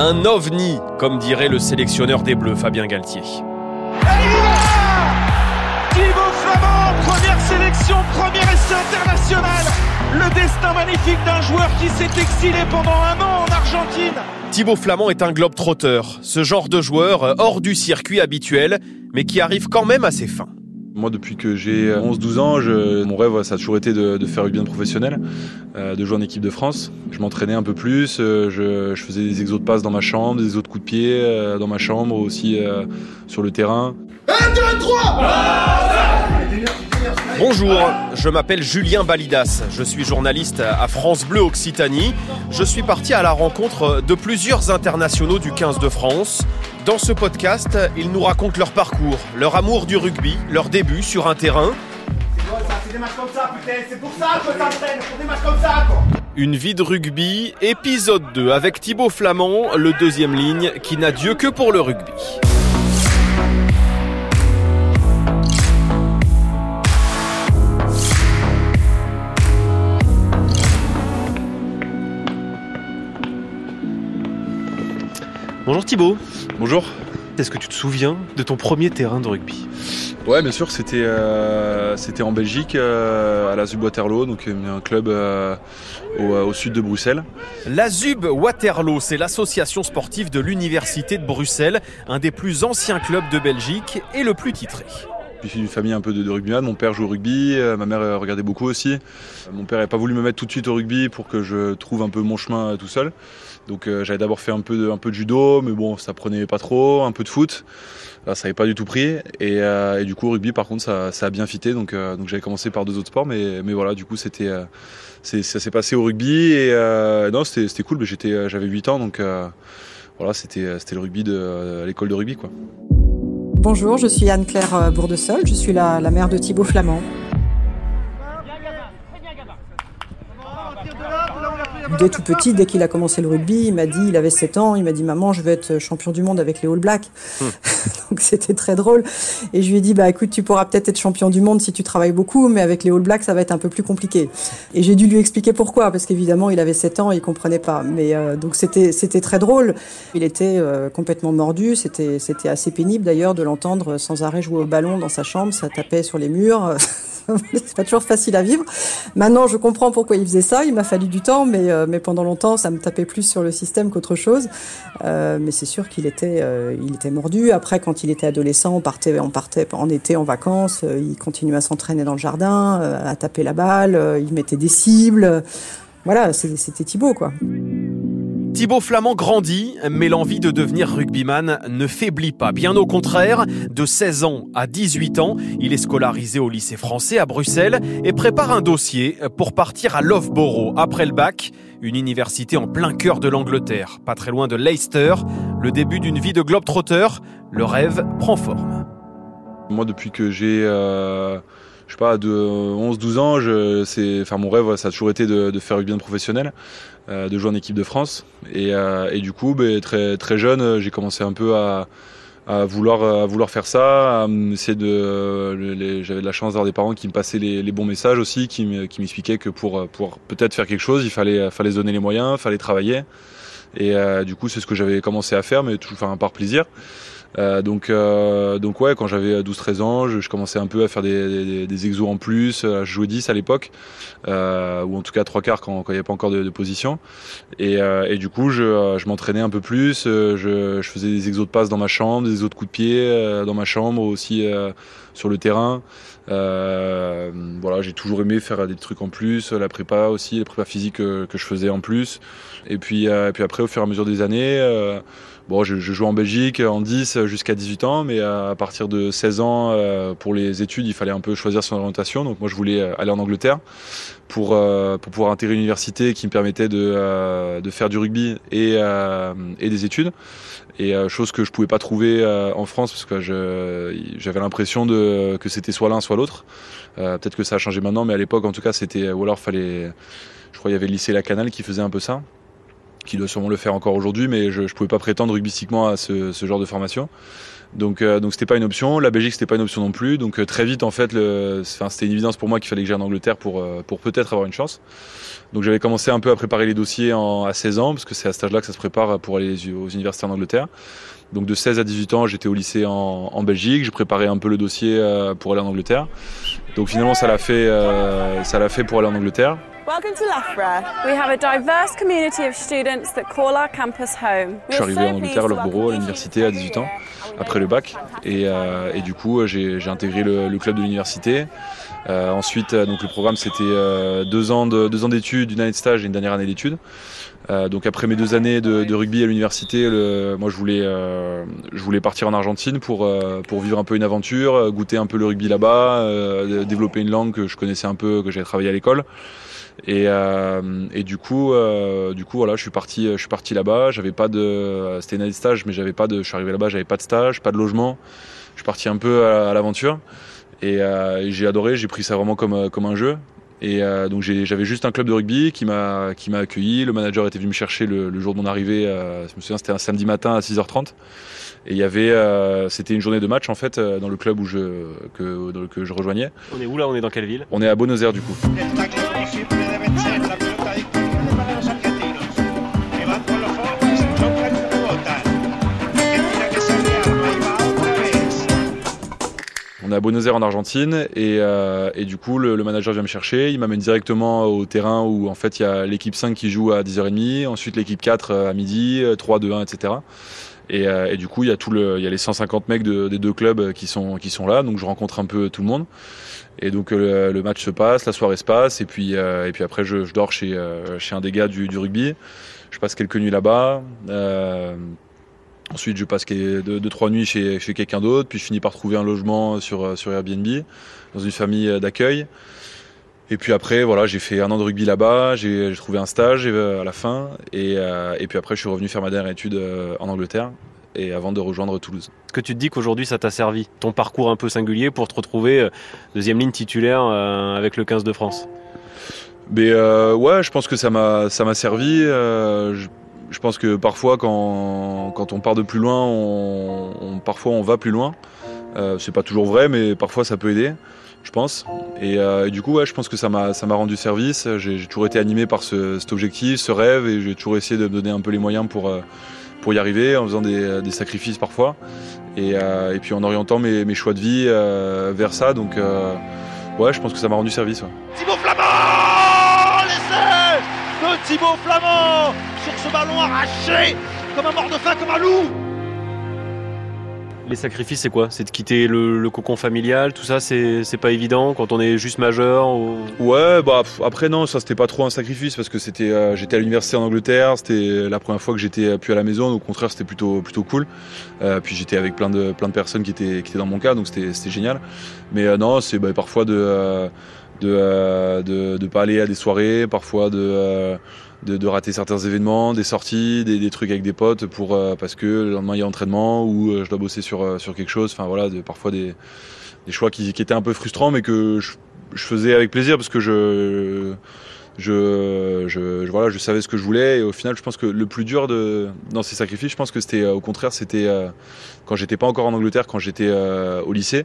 Un ovni, comme dirait le sélectionneur des Bleus, Fabien Galtier. Thibaut Flamand, première sélection, premier essai international. Le destin magnifique d'un joueur qui s'est exilé pendant un an en Argentine. Thibaut Flamand est un globe-trotteur, ce genre de joueur hors du circuit habituel, mais qui arrive quand même à ses fins. Moi, depuis que j'ai 11-12 ans, je, mon rêve, ça a toujours été de, de faire du bien professionnel, euh, de jouer en équipe de France. Je m'entraînais un peu plus, euh, je, je, faisais des exos de passe dans ma chambre, des exos de coups de pied euh, dans ma chambre, aussi euh, sur le terrain. 1, 2, 3 Bonjour, je m'appelle Julien Balidas, je suis journaliste à France Bleu Occitanie. Je suis parti à la rencontre de plusieurs internationaux du 15 de France. Dans ce podcast, ils nous racontent leur parcours, leur amour du rugby, leurs débuts sur un terrain. Une vie de rugby, épisode 2 avec Thibaut Flamand, le deuxième ligne, qui n'a Dieu que pour le rugby. Bonjour Thibaut. Bonjour. Est-ce que tu te souviens de ton premier terrain de rugby? Ouais, bien sûr, c'était euh, c'était en Belgique, euh, à la Zub Waterloo, donc un club euh, au, au, sud de Bruxelles. La Zub Waterloo, c'est l'association sportive de l'Université de Bruxelles, un des plus anciens clubs de Belgique et le plus titré. Je suis d'une famille un peu de, de rugbyman. Mon père joue au rugby, euh, ma mère euh, regardait beaucoup aussi. Mon père n'avait pas voulu me mettre tout de suite au rugby pour que je trouve un peu mon chemin euh, tout seul. Donc euh, j'avais d'abord fait un peu, de, un peu de judo, mais bon, ça prenait pas trop, un peu de foot. Là, ça n'avait pas du tout pris. Et, euh, du coup, au rugby, par contre, ça, ça a bien fité. Donc, euh, donc j'avais commencé par deux autres sports, mais, mais voilà, du coup, c'était, ça s'est passé au rugby. Et non, c'était cool. J'étais, j'avais 8 ans, donc voilà, c'était le rugby de l'école de rugby, quoi. Bonjour, je suis Anne-Claire Bourdessol, je suis la, la mère de Thibaut Flamand. Dès tout petit, dès qu'il a commencé le rugby, il m'a dit, il avait 7 ans, il m'a dit maman, je veux être champion du monde avec les All Blacks. Mmh. Donc c'était très drôle. Et je lui ai dit bah écoute, tu pourras peut-être être champion du monde si tu travailles beaucoup, mais avec les All Blacks, ça va être un peu plus compliqué. Et j'ai dû lui expliquer pourquoi, parce qu'évidemment, il avait 7 ans, et il comprenait pas. Mais euh, donc c'était c'était très drôle. Il était euh, complètement mordu. C'était c'était assez pénible d'ailleurs de l'entendre sans arrêt jouer au ballon dans sa chambre. Ça tapait sur les murs. c'est pas toujours facile à vivre. Maintenant, je comprends pourquoi il faisait ça. Il m'a fallu du temps, mais, euh, mais pendant longtemps, ça me tapait plus sur le système qu'autre chose. Euh, mais c'est sûr qu'il était, euh, il était mordu. Après, quand il était adolescent, on partait, on partait en été en vacances. Euh, il continuait à s'entraîner dans le jardin, euh, à taper la balle. il mettait des cibles. Voilà, c'était Thibaut, quoi. Thibaut Flamand grandit, mais l'envie de devenir rugbyman ne faiblit pas. Bien au contraire, de 16 ans à 18 ans, il est scolarisé au lycée français à Bruxelles et prépare un dossier pour partir à Loughborough après le bac, une université en plein cœur de l'Angleterre, pas très loin de Leicester. Le début d'une vie de globe-trotter, le rêve prend forme. Moi, depuis que j'ai... Euh je sais pas, de 11-12 ans, je, c'est, enfin mon rêve, ça a toujours été de, de faire bien professionnel, euh, de jouer en équipe de France. Et, euh, et du coup, ben, très très jeune, j'ai commencé un peu à, à vouloir à vouloir faire ça, à de, les, j'avais de la chance d'avoir des parents qui me passaient les, les bons messages aussi, qui, m'expliquaient que pour pour peut-être faire quelque chose, il fallait fallait se donner les moyens, il fallait travailler. Et euh, du coup, c'est ce que j'avais commencé à faire, mais toujours enfin, par plaisir. Euh, donc, euh, donc ouais, quand j'avais 12-13 ans, je, je, commençais un peu à faire des, des, des exos en plus. Je jouais 10 à l'époque, euh, ou en tout cas trois quarts quand il n'y avait pas encore de, de position. Et, euh, et, du coup, je, je m'entraînais un peu plus. Je, je, faisais des exos de passe dans ma chambre, des exos de coups de pied dans ma chambre aussi sur le terrain. Euh, voilà, j'ai toujours aimé faire des trucs en plus, la prépa aussi, la prépa physique que, que je faisais en plus. Et puis, euh, et puis après, au fur et à mesure des années, euh, bon, je, je joue en Belgique en 10 jusqu'à 18 ans, mais à partir de 16 ans, euh, pour les études, il fallait un peu choisir son orientation. Donc moi, je voulais aller en Angleterre pour, euh, pour pouvoir intégrer une université qui me permettait de, euh, de faire du rugby et, et des études. Et chose que je pouvais pas trouver en France parce que j'avais l'impression de que c'était soit l'un soit l'autre. Peut-être que ça a changé maintenant, mais à l'époque, en tout cas, c'était ou alors fallait. Je crois qu'il y avait le lycée La Canale qui faisait un peu ça qui doit sûrement le faire encore aujourd'hui, mais je ne pouvais pas prétendre rugbystiquement à ce, genre de formation. Donc, euh, donc c'était pas une option. La Belgique, c'était pas une option non plus. Donc, euh, très vite, en fait, c'était une évidence pour moi qu'il fallait que j'aille en Angleterre pour, euh, pour peut-être avoir une chance. Donc, j'avais commencé un peu à préparer les dossiers à 16 ans, parce que c'est à cet âge-là que ça se prépare pour aller aux universités en Angleterre. Donc, de 16 à 18 ans, j'étais au lycée en, en Belgique. Je préparais un peu le dossier pour aller en Angleterre. Donc, finalement, ça l'a fait, ça l'a fait pour aller en Angleterre. Welcome to Loughborough. We have a diverse community of students that call our campus home. Je suis arrivé en Angleterre à Loughborough à l'université à 18 ans, après le bac, et, euh, et du coup j'ai intégré le, le, club de l'université. Euh, ensuite, euh, donc le programme c'était euh, deux ans de, deux ans d'études, une année de stage et une dernière année d'études. Euh, donc après mes deux années de, de rugby à l'université, moi je voulais, euh, je voulais partir en Argentine pour, pour vivre un peu une aventure, goûter un peu le rugby là-bas, développer une langue que je connaissais un peu, que j'avais travaillé à l'école. Et, euh, et, du coup, euh, du coup, voilà, je suis parti, je suis parti là-bas. J'avais pas de, c'était une année de stage, mais j'avais pas de, je suis arrivé là-bas, j'avais pas de stage, pas de logement. Je suis parti un peu à, l'aventure et, euh, et j'ai adoré. J'ai pris ça vraiment comme comme un jeu. Et euh, donc j'avais juste un club de rugby qui m'a qui m'a accueilli. Le manager était venu me chercher le, le jour de mon arrivée. Euh, je me souviens, c'était un samedi matin à 6h30. Et il y avait, euh, c'était une journée de match en fait dans le club où je que, dans le, que je rejoignais. On est où là? On est dans quelle ville? On est à Buenos Aires du coup. À Buenos Aires en Argentine et, euh, du coup le, manager vient me chercher, il m'amène directement au terrain où en fait il y a l'équipe 5 qui joue à 10h30, ensuite l'équipe 4 euh, à midi, 3, 2, 1, etc. Et, euh, du coup il y a tout le, il y a les 150 mecs de, des deux clubs qui sont qui sont là, donc je rencontre un peu tout le monde. Et donc le, match se passe, la soirée se passe, et puis après je, dors chez un des gars du rugby. Je passe quelques nuits là-bas. Ensuite, je passe deux, deux trois nuits chez, chez quelqu'un d'autre, puis je finis par trouver un logement sur, sur Airbnb, dans une famille d'accueil. Et puis après, voilà, j'ai fait un an de rugby là-bas, j'ai trouvé un stage à la fin, et, euh, et puis après, je suis revenu faire ma dernière étude euh, en Angleterre, et avant de rejoindre Toulouse. Est-ce que tu te dis qu'aujourd'hui, ça t'a servi, ton parcours un peu singulier, pour te retrouver euh, deuxième ligne titulaire avec le 15 de France? Mais euh, ouais, je pense que ça m'a ça m'a servi. Euh, je, je pense que parfois, quand, quand on part de plus loin, on, on parfois on va plus loin. Euh, c'est pas toujours vrai, mais parfois ça peut aider, je pense. Et, euh, du coup, ouais, je pense que ça m'a rendu service. J'ai toujours été animé par ce, cet objectif, ce rêve, et j'ai toujours essayé de me donner un peu les moyens pour euh, pour y arriver, en faisant des, des sacrifices parfois, et, euh, et puis en orientant mes, mes choix de vie euh, vers ça. Donc, ouais, je pense que ça m'a rendu service. Ouais. Thibaut Flamand, l'essai de Thibaut Flamand sur ce ballon arraché comme un mort de faim, comme un loup. Les sacrifices, c'est quoi? C'est de quitter le, le, cocon familial, tout ça, c'est pas évident quand on est juste majeur ou... Ouais, bah après non, ça c'était pas trop un sacrifice parce que c'était, euh, j'étais à l'université en Angleterre, c'était la première fois que j'étais plus à la maison, donc au contraire c'était plutôt plutôt cool. Euh, puis j'étais avec plein de plein de personnes qui étaient qui étaient dans mon cas, donc c'était c'était génial. Mais euh, non, c'est bah, parfois de euh, de, de de pas aller à des soirées, parfois de de, de, rater certains événements, des sorties, des, des trucs avec des potes pour euh, parce que le lendemain il y a entraînement ou euh, je dois bosser sur euh, sur quelque chose. Enfin voilà, de, parfois des, des choix qui, qui, étaient un peu frustrants, mais que je, je, faisais avec plaisir parce que je je, je, voilà, je savais ce que je voulais et au final, je pense que le plus dur de, dans ces sacrifices, je pense que c'était au contraire, c'était euh, quand j'étais pas encore en Angleterre, quand j'étais euh, au lycée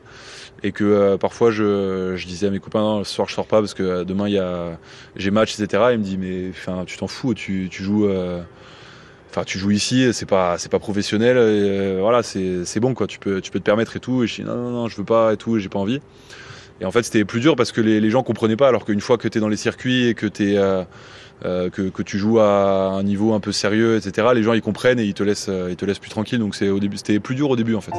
et que euh, parfois je, je, disais à mes copains, non, ce soir je sors pas parce que demain il y a, j'ai match, etc. Et ils me disent, mais enfin, tu t'en fous, tu, tu joues. Enfin, tu joues ici, c'est pas, c'est pas professionnel. Et, voilà, c'est, c'est bon quoi. Tu peux, tu peux te permettre et tout. Et je dis non, non, non, je veux pas et tout. J'ai pas envie. Et en fait, c'était plus dur parce que les, les gens comprenaient pas. Alors qu'une fois que tu es dans les circuits et que, es, euh, euh, que, que, tu joues à un niveau un peu sérieux, etc., les gens ils comprennent et ils te laissent, ils te laissent plus tranquille. Donc c'est au début, c'était plus dur au début en fait.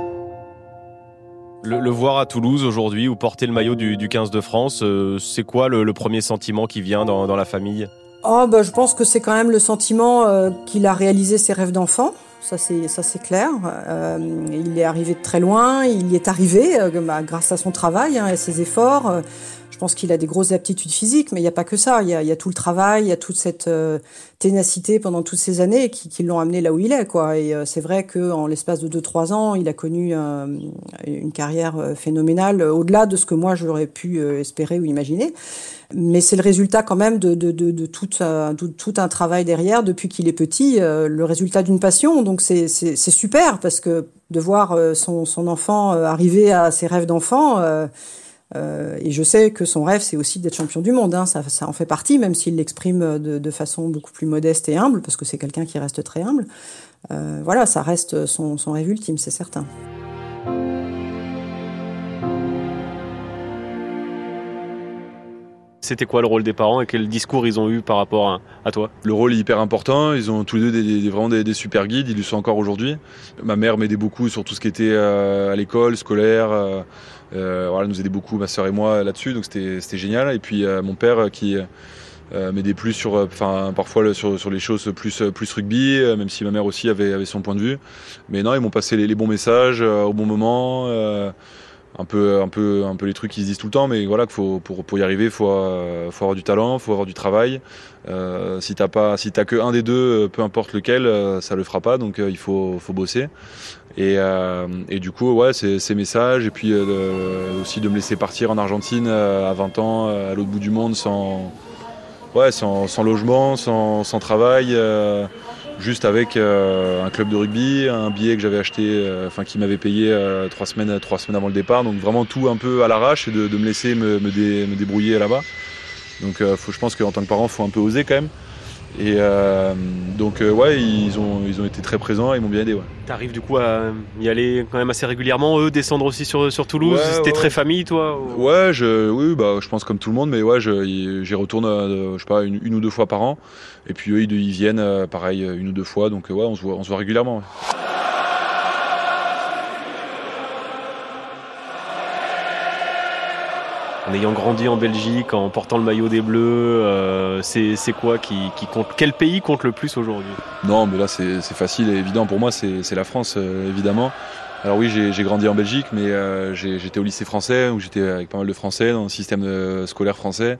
Le, le voir à Toulouse aujourd'hui ou porter le maillot du, du 15 de France, euh, c'est quoi le, le, premier sentiment qui vient dans, dans la famille? Oh, bah, je pense que c'est quand même le sentiment euh, qu'il a réalisé ses rêves d'enfant ça c'est clair. Euh, il est arrivé de très loin, il y est arrivé euh, bah, grâce à son travail hein, et ses efforts. Je pense qu'il a des grosses aptitudes physiques, mais il n'y a pas que ça. Il y a, tout le travail, il y a toute cette euh, ténacité pendant toutes ces années qui, l'ont amené là où il est. Et euh, c'est vrai qu'en l'espace de 2-3 ans, il a connu une carrière phénoménale, au-delà de ce que moi j'aurais pu espérer ou imaginer. Mais c'est le résultat quand même de, tout, un travail derrière depuis qu'il est petit, le résultat d'une passion. Donc c'est super parce que de voir son enfant arriver à ses rêves d'enfant euh, et je sais que son rêve, c'est aussi d'être champion du monde. Hein. Ça, en fait partie, même s'il l'exprime de, de, façon beaucoup plus modeste et humble, parce que c'est quelqu'un qui reste très humble. Euh, voilà, ça reste son rêve ultime, c'est certain. C'était quoi le rôle des parents et quel discours ils ont eu par rapport à, toi? Le rôle est hyper important. Ils ont tous les deux des, vraiment des, super guides. Ils le sont encore aujourd'hui. Ma mère m'aidait beaucoup sur tout ce qui était euh, à l'école, scolaire. Euh, euh, voilà, nous aidait beaucoup, ma soeur et moi, là-dessus. Donc c'était génial. Et puis mon père qui m'aidait plus sur, les choses plus, rugby, même si ma mère aussi avait, son point de vue. Mais non, ils m'ont passé les, bons messages au bon moment un peu, un peu, un peu les trucs qui se disent tout le temps, mais voilà, faut, pour, y arriver, faut, euh, faut avoir du talent, faut avoir du travail. Euh, si t'as pas, si t'as que un des deux, euh, peu importe lequel, ça le fera pas, donc il faut, bosser. Et, du coup, ouais, ces messages, et puis aussi de me laisser partir en Argentine à 20 ans, à l'autre bout du monde, sans, sans, logement, sans travail juste avec euh, un club de rugby, un billet que j'avais acheté, euh, enfin qui m'avait payé euh, trois semaines, trois semaines avant le départ. Donc vraiment tout un peu à l'arrache et de, me laisser me, débrouiller là-bas. Donc je pense qu'en tant que parent, il faut un peu oser quand même. Et donc ouais, ils ont, ils ont été très présents, ils m'ont bien aidé. Ouais. T'arrives du coup à y aller quand même assez régulièrement, eux descendre aussi sur, sur Toulouse? C'était très famille, toi Ouais, je, oui, bah je pense comme tout le monde, mais ouais, j'y retourne, je sais pas, une, ou deux fois par an. Et puis eux, ils, viennent, euh, pareil, une ou deux fois. Donc ouais, on se voit, on se voit régulièrement. En ayant grandi en Belgique, en portant le maillot des Bleus, euh, c'est quoi qui, compte? Quel pays compte le plus aujourd'hui? Non, mais là c'est facile et évident pour moi, c'est la France euh, évidemment. Alors oui, j'ai grandi en Belgique, mais j'étais au lycée français où j'étais avec pas mal de Français dans le système scolaire français.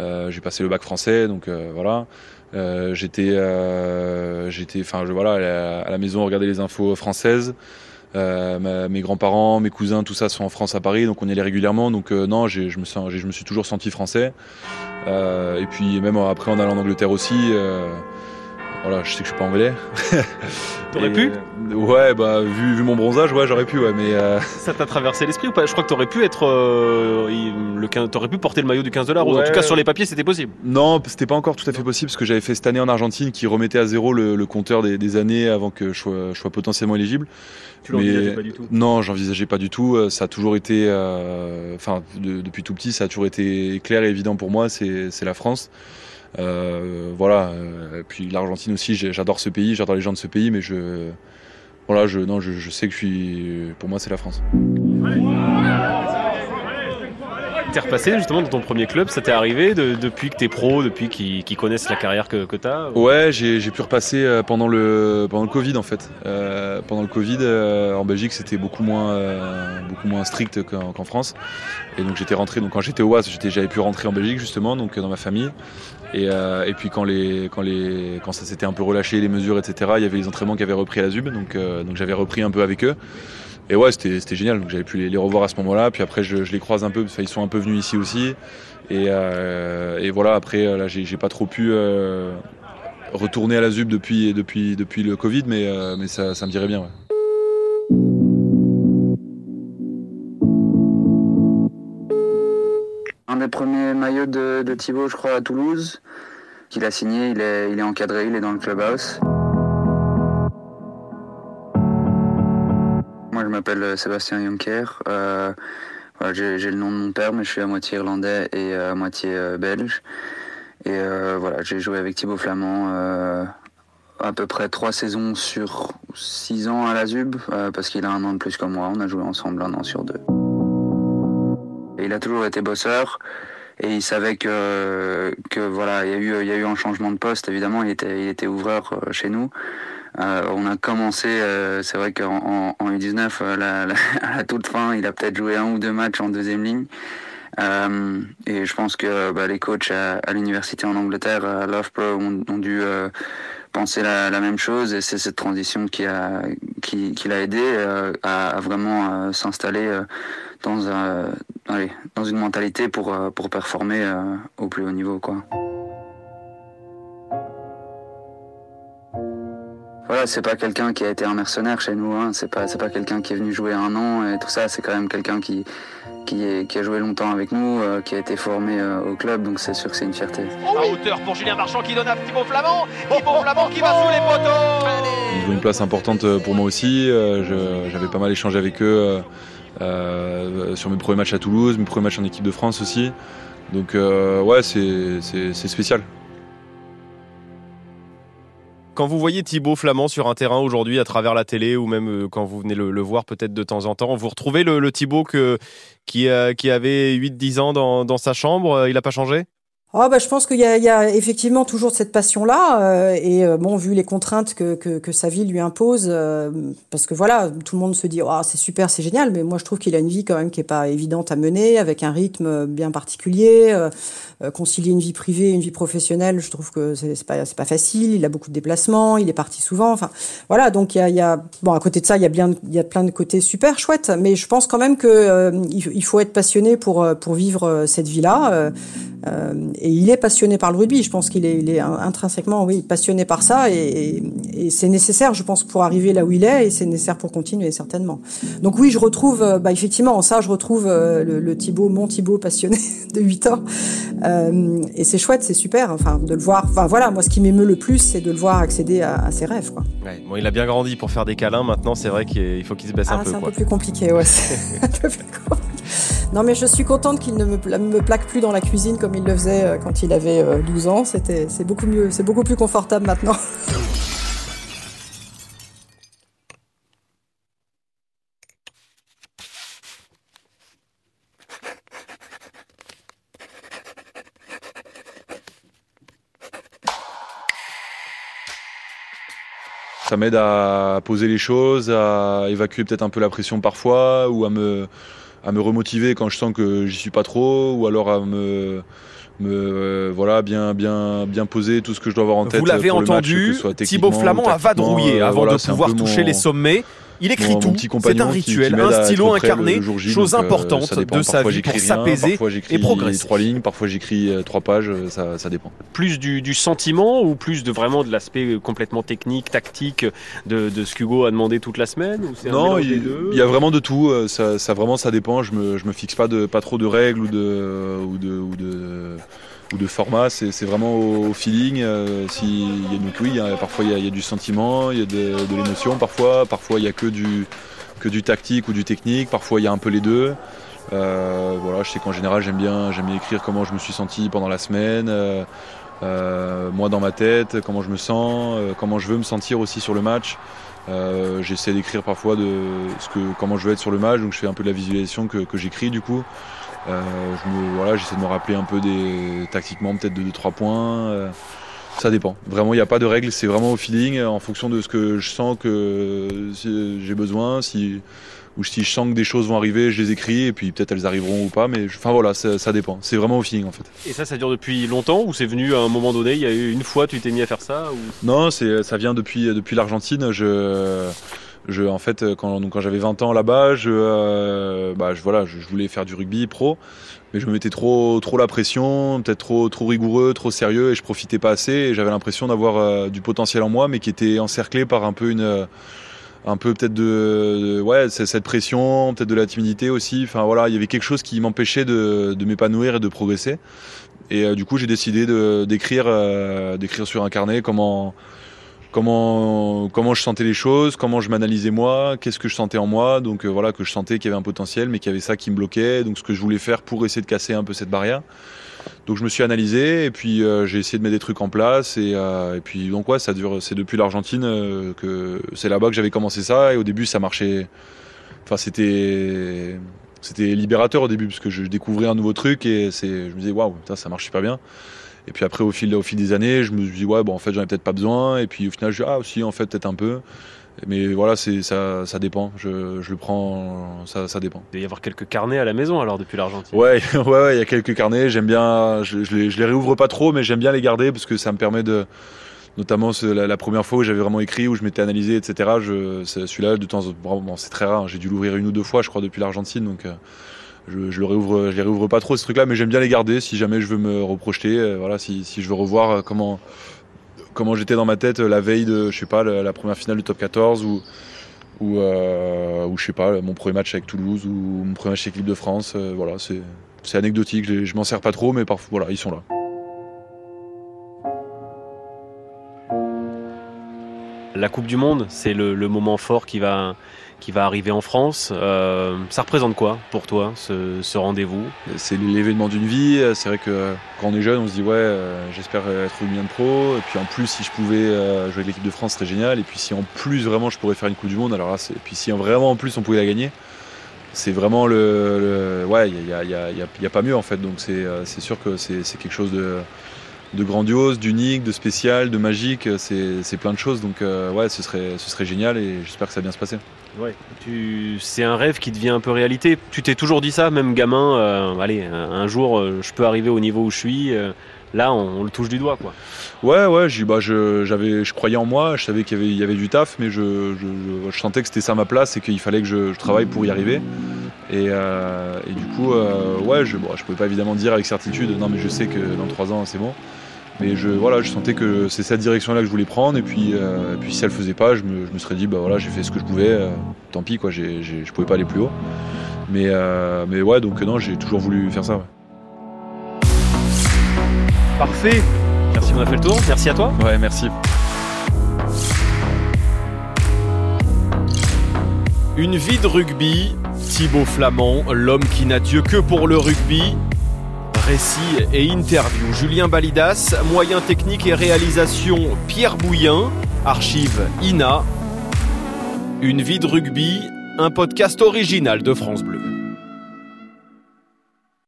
j'ai passé le bac français, donc voilà. Euh, j'étais, euh, j'étais, enfin, voilà, à la, maison, regarder les infos françaises. Euh, mes grands-parents, mes cousins, tout ça sont en France à Paris, donc on y allait régulièrement. Donc non, je me, je me suis toujours senti français. et puis même après en allant en Angleterre aussi, voilà, je sais que je suis pas anglais. T'aurais pu euh, Ouais, bah vu, vu, mon bronzage, ouais, j'aurais pu, ouais, mais. Euh, Ça t'a traversé l'esprit ou pas? Je crois que t'aurais pu être euh, le t'aurais pu porter le maillot du 15 dollars. En tout cas, sur les papiers, c'était possible. Non, c'était pas encore tout à fait possible parce que j'avais fait cette année en Argentine qui remettait à zéro le, compteur des, années avant que je sois, je sois potentiellement éligible. Tu l'envisageais pas du tout? Non, j'envisageais pas du tout. Ça a toujours été, enfin, depuis tout petit, ça a toujours été clair et évident pour moi. C'est la France. Euh, voilà. Euh, puis l'Argentine aussi, j'adore ce pays, j'adore les gens de ce pays, mais je, voilà, je, sais que je suis, pour moi, c'est la France. T'es repassé justement dans ton premier club, ça t'est arrivé depuis que t'es pro, depuis qu'ils connaissent la carrière que, que t'as Ouais, j'ai pu repasser euh, pendant le, pendant le Covid en fait. Euh, pendant le Covid, euh, en Belgique, c'était beaucoup moins, beaucoup moins strict qu'en France. Et donc j'étais rentré, donc quand j'étais au WAS, j'avais pu rentrer en Belgique justement, donc dans ma famille. Et, puis quand, les, quand, les, quand ça s'était un peu relâché, les mesures, etc., il y avait les entraînements qui avaient repris à ZUB, donc, donc j'avais repris un peu avec eux. Et ouais, c'était génial. Donc j'avais pu les, revoir à ce moment-là. Puis après, je, les croise un peu. Parce ils sont un peu venus ici aussi. Et, euh, voilà. Après, euh, là, j'ai pas trop pu euh, retourner à la ZUB depuis, depuis, depuis le Covid, mais, mais ça, me dirait bien. Un des premiers maillots de, de Thibaut, je crois, à Toulouse, qu'il a signé. Il est, il est encadré, il est dans le clubhouse. M'appelle euh, Sébastien Juncker. Euh, j'ai le nom de mon père, mais je suis à moitié irlandais et à moitié euh, belge. Et voilà, j'ai joué avec Thibaut Flamand à peu près trois saisons sur six ans à la ZUB, parce qu'il a un an de plus que moi. On a joué ensemble un an sur deux. Il a toujours été bosseur et il savait que, voilà, il y, a eu, un changement de poste, évidemment, il était ouvreur chez nous. Euh, on a commencé, euh, c'est vrai qu'en en, U19, euh, la, à la toute fin, il a peut-être joué un ou deux matchs en deuxième ligne. et je pense que bah, les coachs à, l'université en Angleterre, à Loughborough, ont, dû penser la, même chose et c'est cette transition qui a qui, qui l'a aidé à, vraiment s'installer dans dans une mentalité pour pour performer au plus haut niveau quoi. C'est pas quelqu'un qui a été un mercenaire chez nous, hein. c'est pas c'est pas quelqu'un qui est venu jouer un an et tout ça, c'est quand même quelqu'un qui qui, est, qui, a joué longtemps avec nous, euh, qui a été formé euh, au club, donc c'est sûr que c'est une fierté. À hauteur pour Julien Marchand qui donne à Thibaut Flamand, Thibaut Flamand qui va sous les poteaux. Ils ont une place importante euh, pour moi aussi, j'avais pas mal échangé avec eux sur mes premiers matchs à Toulouse, mes premiers matchs en équipe de France aussi, donc ouais c'est spécial. Quand vous voyez Thibaut Flamand sur un terrain aujourd'hui à travers la télé ou même euh, quand vous venez le, voir peut-être de temps en temps, vous retrouvez le, Thibaut euh, qui avait 8-10 ans dans, dans sa chambre euh, Il n'a pas changé? Oh bah, je pense qu'il y, y a, effectivement toujours cette passion-là. Euh, et euh, bon, vu les contraintes que, que, que sa vie lui impose, euh, parce que voilà, tout le monde se dit oh, c'est super, c'est génial, mais moi je trouve qu'il a une vie quand même qui est pas évidente à mener, avec un rythme bien particulier. concilier une vie privée, une vie professionnelle, je trouve que c'est pas pas facile. Il a beaucoup de déplacements, il est parti souvent. Enfin voilà, donc il y a, y a, bon à côté de ça, il y a bien il y a plein de côtés super chouettes, mais je pense quand même que il faut être passionné pour pour vivre cette vie-là et il est passionné par le rugby. Je pense qu'il est, il est intrinsèquement, oui, passionné par ça, et, et c'est nécessaire, je pense, pour arriver là où il est, et c'est nécessaire pour continuer certainement. Donc oui, je retrouve, euh, bah, effectivement, en ça, je retrouve euh, le, le Thibaut, mon Thibaut passionné de 8 ans, euh, et c'est chouette, c'est super, enfin, de le voir. Enfin voilà, moi, ce qui m'émeut le plus, c'est de le voir accéder à, à ses rêves, quoi. Ouais, bon, il a bien grandi pour faire des câlins. Maintenant, c'est vrai qu'il faut qu'il se baisse un ah, peu. C'est un peu plus compliqué, ouais. un peu plus compliqué. Non, mais je suis contente qu'il ne me, plaque plus dans la cuisine comme il le faisait euh, quand il avait 12 euh, ans. C'était, c'est beaucoup mieux, c'est beaucoup plus confortable maintenant. Ça m'aide à poser les choses, à évacuer peut-être un peu la pression parfois, ou à me, à me remotiver quand je sens que j'y suis pas trop, ou alors à me, me euh, voilà bien bien bien poser tout ce que je dois avoir en tête. Vous l'avez entendu, Thibaut Flamand a vadrouillé euh, avant de pouvoir toucher les sommets. Il écrit tout. C'est un rituel, un stylo incarné, chose euh, importante de sa vie pour s'apaiser et progresser. Trois lignes, parfois j'écris euh, trois pages, euh, ça, ça dépend. Plus du, du, sentiment ou plus de vraiment de l'aspect complètement technique, tactique de, de ce qu'Hugo a demandé toute la semaine ou Non, il, il y a vraiment de tout. Ça, ça, vraiment ça dépend. Je me, je me fixe pas de pas trop de règles ou de ou de, ou de ou de format, c'est vraiment au, feeling. Euh, si, y a, donc oui, parfois il y, a du sentiment, il y a de, de l'émotion parfois, parfois il n'y a que du, que du tactique ou du technique, parfois il y a un peu les deux. Euh, voilà, je sais qu'en général j'aime bien, bien écrire comment je me suis senti pendant la semaine, euh, euh moi dans ma tête, comment je me sens, euh, comment je veux me sentir aussi sur le match. Euh, j'essaie d'écrire parfois de ce que, comment je veux être sur le match, donc je fais un peu de la visualisation que, que j'écris du coup. Euh, je me, voilà, j'essaie de me rappeler un peu des tactiquement peut-être de 2-3 points. Euh, ça dépend. Vraiment, il n'y a pas de règle. C'est vraiment au feeling, en fonction de ce que je sens que j'ai besoin. Si ou si je sens que des choses vont arriver, je les écris et puis peut-être elles arriveront ou pas. Mais enfin voilà, ça, ça dépend. C'est vraiment au feeling en fait. Et ça, ça dure depuis longtemps ou c'est venu à un moment donné Il y a eu une fois, tu t'es mis à faire ça ou... Non, c'est ça vient depuis depuis l'Argentine. Je en fait, quand, quand j'avais 20 ans là-bas, je, euh, bah, je, voulais faire du rugby pro, mais je me mettais trop, trop la pression, peut-être trop, rigoureux, trop sérieux, et je profitais pas assez. J'avais l'impression d'avoir euh, du potentiel en moi, mais qui était encerclé par un peu euh, peut-être de, ouais, cette pression, peut-être de la timidité aussi. Enfin voilà, il y avait quelque chose qui m'empêchait de, m'épanouir et de progresser. Et du coup, j'ai décidé d'écrire sur un carnet comment comment je sentais les choses, comment je m'analysais moi, qu'est-ce que je sentais en moi. Donc euh, voilà que je sentais qu'il y avait un potentiel, mais qu'il y avait ça qui me bloquait. Donc ce que je voulais faire pour essayer de casser un peu cette barrière. Donc je me suis analysé et puis euh, j'ai essayé de mettre des trucs en place et, euh, puis donc ouais ça dure c'est depuis l'Argentine que c'est là-bas que j'avais commencé ça et au début ça marchait enfin c'était c'était libérateur au début parce que je découvrais un nouveau truc et c'est je me disais waouh ça marche super bien et puis après, au fil, au fil des années, je me suis dit, ouais, bon, en fait, j'en ai peut-être pas besoin. Et puis au final, je dis, ah, aussi, en fait, peut-être un peu. Mais voilà, c'est ça, ça dépend. Je, je le prends, ça, ça dépend. Il doit y avoir quelques carnets à la maison alors depuis l'Argentine. Ouais, ouais, ouais, il y a quelques carnets. J'aime bien, je, je, les, je les réouvre pas trop, mais j'aime bien les garder parce que ça me permet de, notamment la, la première fois où j'avais vraiment écrit, où je m'étais analysé, etc. Celui-là, de temps en temps, bon, c'est très rare. J'ai dû l'ouvrir une ou deux fois, je crois, depuis l'Argentine, donc. Euh, je, je, les réouvre pas trop ces trucs-là, mais j'aime bien les garder si jamais je veux me reprojeter. Euh, voilà, si, je veux revoir comment comment j'étais dans ma tête la veille de, je sais pas, la, première finale du top 14 ou euh, je sais pas, mon premier match avec Toulouse ou mon premier match avec l'équipe de France. Euh, voilà, c'est anecdotique. Je, m'en sers pas trop, mais parfois, voilà, ils sont là. La Coupe du Monde, c'est le, moment fort qui va, qui va arriver en France. Euh, ça représente quoi pour toi, ce, ce rendez-vous? C'est l'événement d'une vie. C'est vrai que quand on est jeune, on se dit ouais, euh, j'espère être bien de pro. Et puis en plus, si je pouvais euh, jouer avec l'équipe de France, ce serait génial. Et puis si en plus vraiment je pourrais faire une Coupe du Monde, alors là, et puis si vraiment en plus on pouvait la gagner, c'est vraiment le, ouais, il y a, a, a, pas mieux en fait. Donc c'est sûr que c'est quelque chose de de grandiose, d'unique, de spécial, de magique, c'est plein de choses. Donc euh, ouais, ce serait, ce serait génial et j'espère que ça va bien se passer. Ouais, tu... c'est un rêve qui devient un peu réalité. Tu t'es toujours dit ça, même gamin, euh, allez, un jour euh, je peux arriver au niveau où je suis. Euh, là, on, on, le touche du doigt, quoi. Ouais, ouais, bah, je, j'avais, je croyais en moi, je savais qu'il y y avait du taf, mais je, je, je sentais que c'était ça ma place et qu'il fallait que je, travaille pour y arriver. Et, euh, et du coup, euh, ouais, je, bon, je pouvais pas évidemment dire avec certitude, non, mais je sais que dans trois ans, c'est bon. Mais je, voilà, je sentais que c'est cette direction-là que je voulais prendre. Et puis, euh, et puis si elle le faisait pas, je me, je me, serais dit, bah voilà, j'ai fait ce que je pouvais. Euh, tant pis, quoi. J'ai, j'ai, je pouvais pas aller plus haut. Mais, euh, mais ouais, donc non, j'ai toujours voulu faire ça. Ouais. Parfait. Merci, on a fait le tour. Merci à toi. Ouais, merci. Une vie de rugby. Thibaut Flamand, l'homme qui n'a Dieu que pour le rugby. Récit et interview Julien Balidas, moyens techniques et réalisation Pierre Bouillin, archive INA. Une vie de rugby, un podcast original de France Bleu.